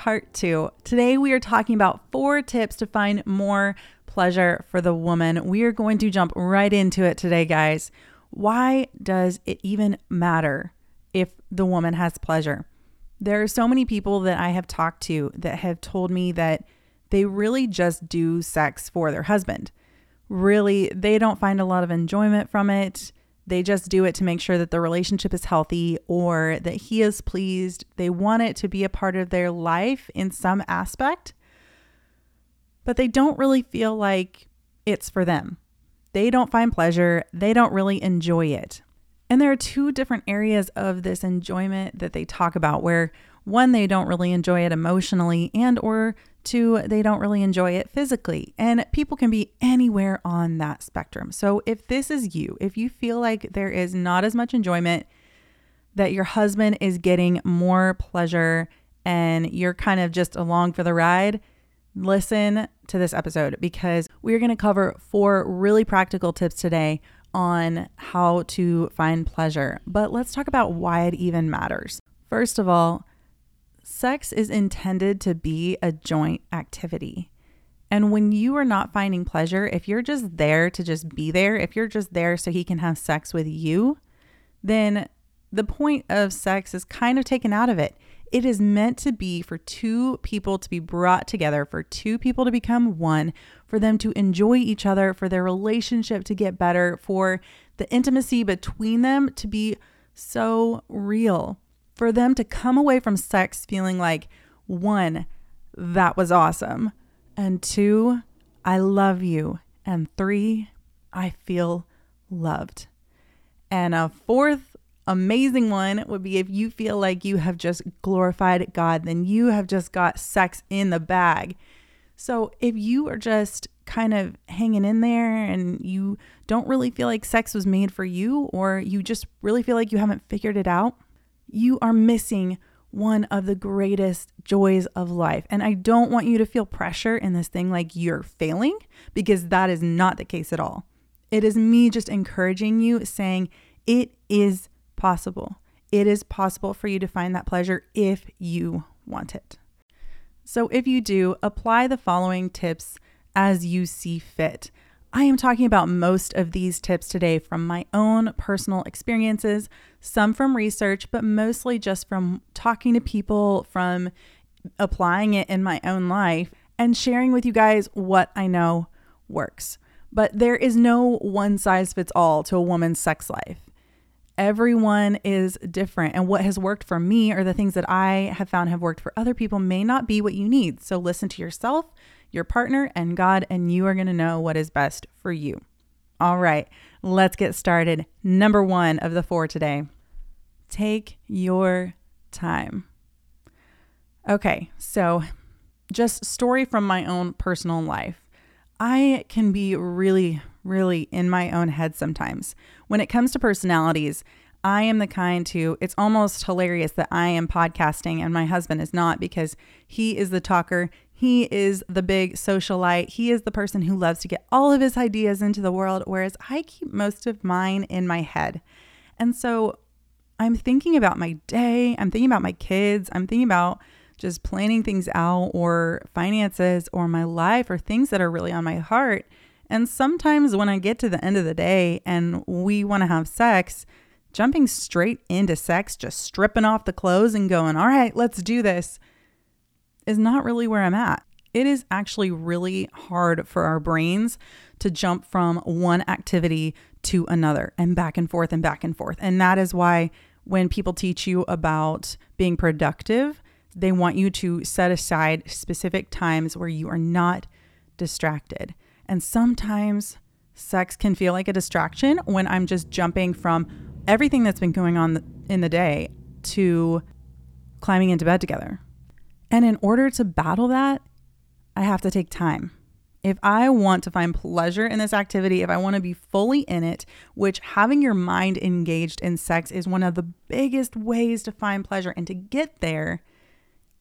part two. Today we are talking about four tips to find more pleasure for the woman. We are going to jump right into it today, guys. Why does it even matter if the woman has pleasure? There are so many people that I have talked to that have told me that they really just do sex for their husband. Really, they don't find a lot of enjoyment from it. They just do it to make sure that the relationship is healthy or that he is pleased. They want it to be a part of their life in some aspect, but they don't really feel like it's for them. They don't find pleasure, they don't really enjoy it. And there are two different areas of this enjoyment that they talk about where one they don't really enjoy it emotionally and or two they don't really enjoy it physically. And people can be anywhere on that spectrum. So if this is you, if you feel like there is not as much enjoyment that your husband is getting more pleasure and you're kind of just along for the ride, listen to this episode because we're going to cover four really practical tips today on how to find pleasure. But let's talk about why it even matters. First of all, sex is intended to be a joint activity. And when you are not finding pleasure, if you're just there to just be there, if you're just there so he can have sex with you, then the point of sex is kind of taken out of it. It is meant to be for two people to be brought together, for two people to become one, for them to enjoy each other, for their relationship to get better, for the intimacy between them to be so real, for them to come away from sex feeling like one, that was awesome, and two, I love you, and three, I feel loved. And a fourth amazing one would be if you feel like you have just glorified God, then you have just got sex in the bag. So if you are just kind of hanging in there and you don't really feel like sex was made for you, or you just really feel like you haven't figured it out, you are missing one of the greatest joys of life. And I don't want you to feel pressure in this thing like you're failing, because that is not the case at all. It is me just encouraging you, saying it is possible. It is possible for you to find that pleasure if you want it. So, if you do, apply the following tips as you see fit. I am talking about most of these tips today from my own personal experiences, some from research, but mostly just from talking to people, from applying it in my own life, and sharing with you guys what I know works. But there is no one size fits all to a woman's sex life everyone is different. And what has worked for me or the things that I have found have worked for other people may not be what you need. So listen to yourself, your partner, and God, and you are going to know what is best for you. All right, let's get started. Number one of the four today take your time. Okay, so just story from my own personal life. I can be really, really in my own head sometimes. When it comes to personalities, I am the kind to, it's almost hilarious that I am podcasting and my husband is not because he is the talker. He is the big socialite. He is the person who loves to get all of his ideas into the world, whereas I keep most of mine in my head. And so I'm thinking about my day, I'm thinking about my kids, I'm thinking about just planning things out or finances or my life or things that are really on my heart. And sometimes when I get to the end of the day and we want to have sex, jumping straight into sex, just stripping off the clothes and going, all right, let's do this, is not really where I'm at. It is actually really hard for our brains to jump from one activity to another and back and forth and back and forth. And that is why when people teach you about being productive, they want you to set aside specific times where you are not distracted. And sometimes sex can feel like a distraction when I'm just jumping from everything that's been going on in the day to climbing into bed together. And in order to battle that, I have to take time. If I want to find pleasure in this activity, if I want to be fully in it, which having your mind engaged in sex is one of the biggest ways to find pleasure and to get there,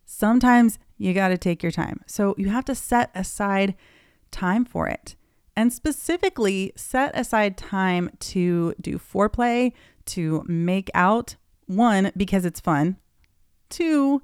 sometimes you got to take your time. So you have to set aside time for it. And specifically, set aside time to do foreplay, to make out. One, because it's fun. Two,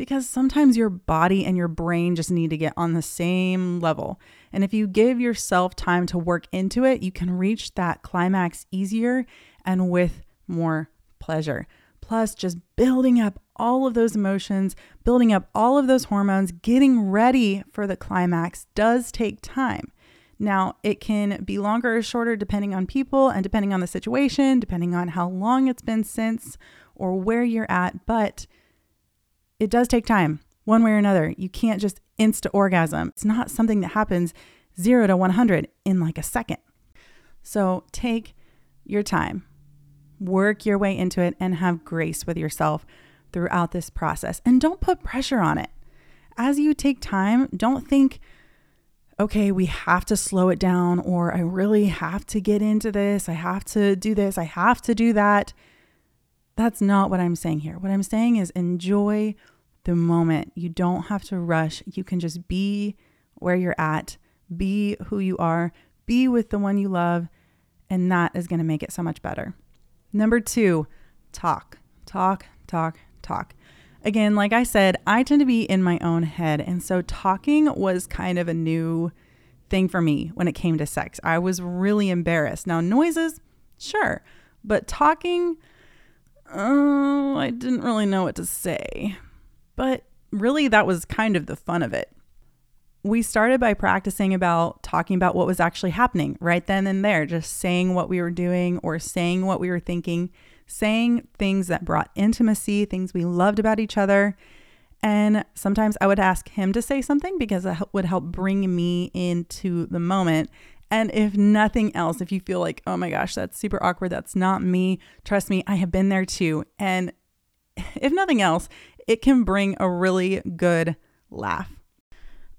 because sometimes your body and your brain just need to get on the same level. And if you give yourself time to work into it, you can reach that climax easier and with more pleasure. Plus, just building up all of those emotions, building up all of those hormones, getting ready for the climax does take time. Now, it can be longer or shorter depending on people and depending on the situation, depending on how long it's been since or where you're at, but it does take time one way or another. You can't just insta orgasm. It's not something that happens 0 to 100 in like a second. So take your time, work your way into it, and have grace with yourself throughout this process. And don't put pressure on it. As you take time, don't think, okay, we have to slow it down, or I really have to get into this. I have to do this. I have to do that. That's not what I'm saying here. What I'm saying is enjoy the moment. You don't have to rush. You can just be where you're at, be who you are, be with the one you love, and that is going to make it so much better. Number two, talk, talk, talk, talk. Again, like I said, I tend to be in my own head. And so talking was kind of a new thing for me when it came to sex. I was really embarrassed. Now, noises, sure, but talking, oh, I didn't really know what to say. But really, that was kind of the fun of it. We started by practicing about talking about what was actually happening right then and there, just saying what we were doing or saying what we were thinking, saying things that brought intimacy, things we loved about each other. And sometimes I would ask him to say something because it would help bring me into the moment. And if nothing else, if you feel like, oh my gosh, that's super awkward, that's not me, trust me, I have been there too. And if nothing else, it can bring a really good laugh.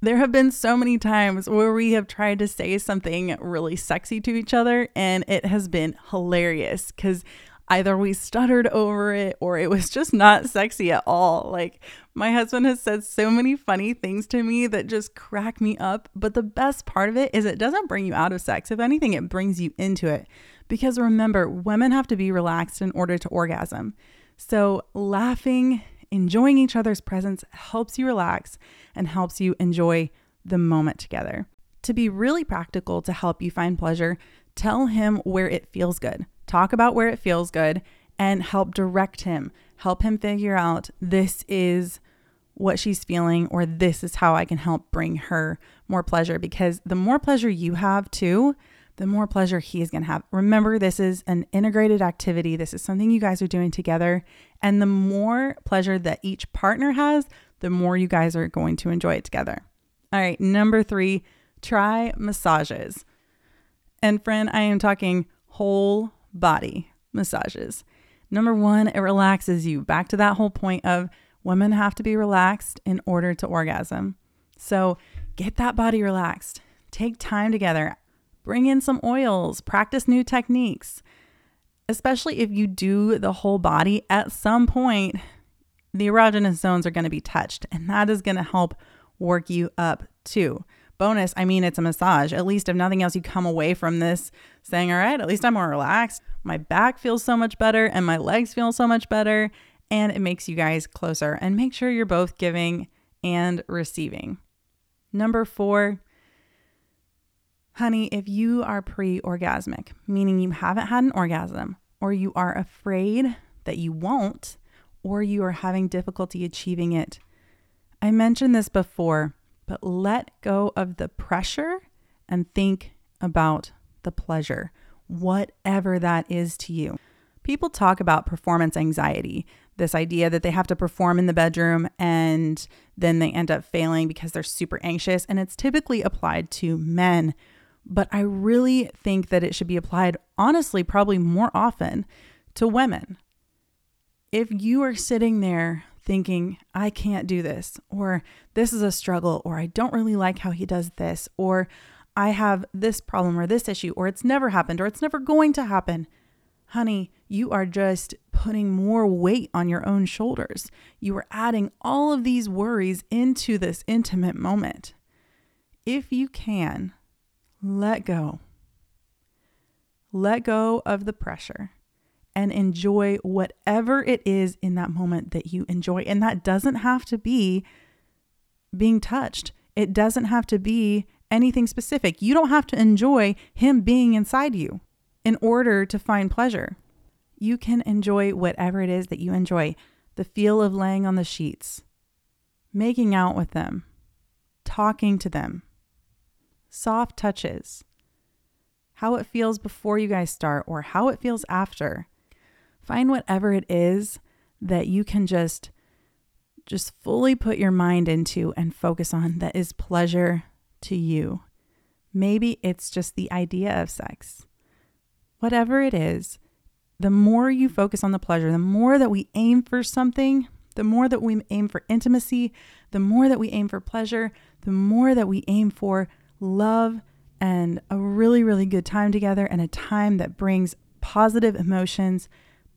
There have been so many times where we have tried to say something really sexy to each other, and it has been hilarious because either we stuttered over it or it was just not sexy at all. Like, my husband has said so many funny things to me that just crack me up. But the best part of it is it doesn't bring you out of sex. If anything, it brings you into it. Because remember, women have to be relaxed in order to orgasm. So, laughing, enjoying each other's presence helps you relax and helps you enjoy the moment together. To be really practical to help you find pleasure, tell him where it feels good. Talk about where it feels good and help direct him. Help him figure out this is what she's feeling or this is how I can help bring her more pleasure because the more pleasure you have too, the more pleasure he is going to have. Remember, this is an integrated activity. This is something you guys are doing together. And the more pleasure that each partner has, the more you guys are going to enjoy it together. All right, number three, try massages. And friend, I am talking whole body massages. Number one, it relaxes you. Back to that whole point of women have to be relaxed in order to orgasm. So get that body relaxed. Take time together. Bring in some oils, practice new techniques. Especially if you do the whole body, at some point, the erogenous zones are going to be touched, and that is going to help work you up too. Bonus, I mean, it's a massage. At least, if nothing else, you come away from this saying, All right, at least I'm more relaxed. My back feels so much better, and my legs feel so much better. And it makes you guys closer. And make sure you're both giving and receiving. Number four, Honey, if you are pre orgasmic, meaning you haven't had an orgasm, or you are afraid that you won't, or you are having difficulty achieving it, I mentioned this before, but let go of the pressure and think about the pleasure, whatever that is to you. People talk about performance anxiety, this idea that they have to perform in the bedroom and then they end up failing because they're super anxious. And it's typically applied to men. But I really think that it should be applied, honestly, probably more often to women. If you are sitting there thinking, I can't do this, or this is a struggle, or I don't really like how he does this, or I have this problem or this issue, or it's never happened, or it's never going to happen, honey, you are just putting more weight on your own shoulders. You are adding all of these worries into this intimate moment. If you can, let go. Let go of the pressure and enjoy whatever it is in that moment that you enjoy. And that doesn't have to be being touched, it doesn't have to be anything specific. You don't have to enjoy him being inside you in order to find pleasure. You can enjoy whatever it is that you enjoy the feel of laying on the sheets, making out with them, talking to them, soft touches, how it feels before you guys start or how it feels after. Find whatever it is that you can just just fully put your mind into and focus on that is pleasure to you. Maybe it's just the idea of sex. Whatever it is, the more you focus on the pleasure, the more that we aim for something, the more that we aim for intimacy, the more that we aim for pleasure, the more that we aim for love and a really, really good time together and a time that brings positive emotions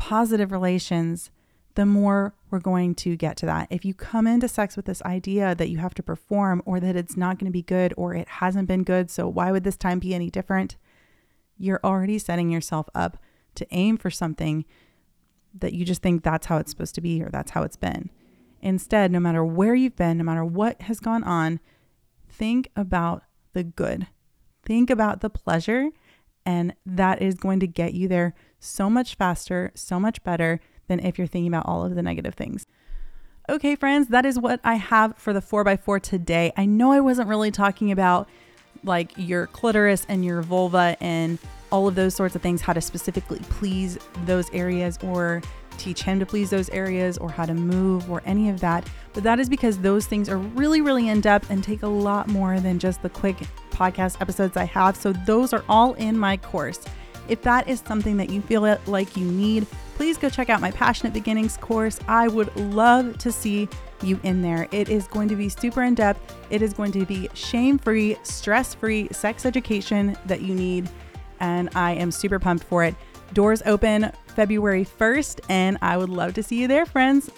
positive relations, the more we're going to get to that. If you come into sex with this idea that you have to perform or that it's not going to be good or it hasn't been good, so why would this time be any different? You're already setting yourself up to aim for something that you just think that's how it's supposed to be or that's how it's been. Instead, no matter where you've been, no matter what has gone on, think about the good. Think about the pleasure and that is going to get you there so much faster, so much better than if you're thinking about all of the negative things. Okay, friends, that is what I have for the 4x4 today. I know I wasn't really talking about like your clitoris and your vulva and all of those sorts of things, how to specifically please those areas or teach him to please those areas or how to move or any of that. But that is because those things are really, really in depth and take a lot more than just the quick podcast episodes I have. So those are all in my course. If that is something that you feel like you need, please go check out my Passionate Beginnings course. I would love to see you in there. It is going to be super in depth. It is going to be shame free, stress free sex education that you need. And I am super pumped for it. Doors open February 1st, and I would love to see you there, friends.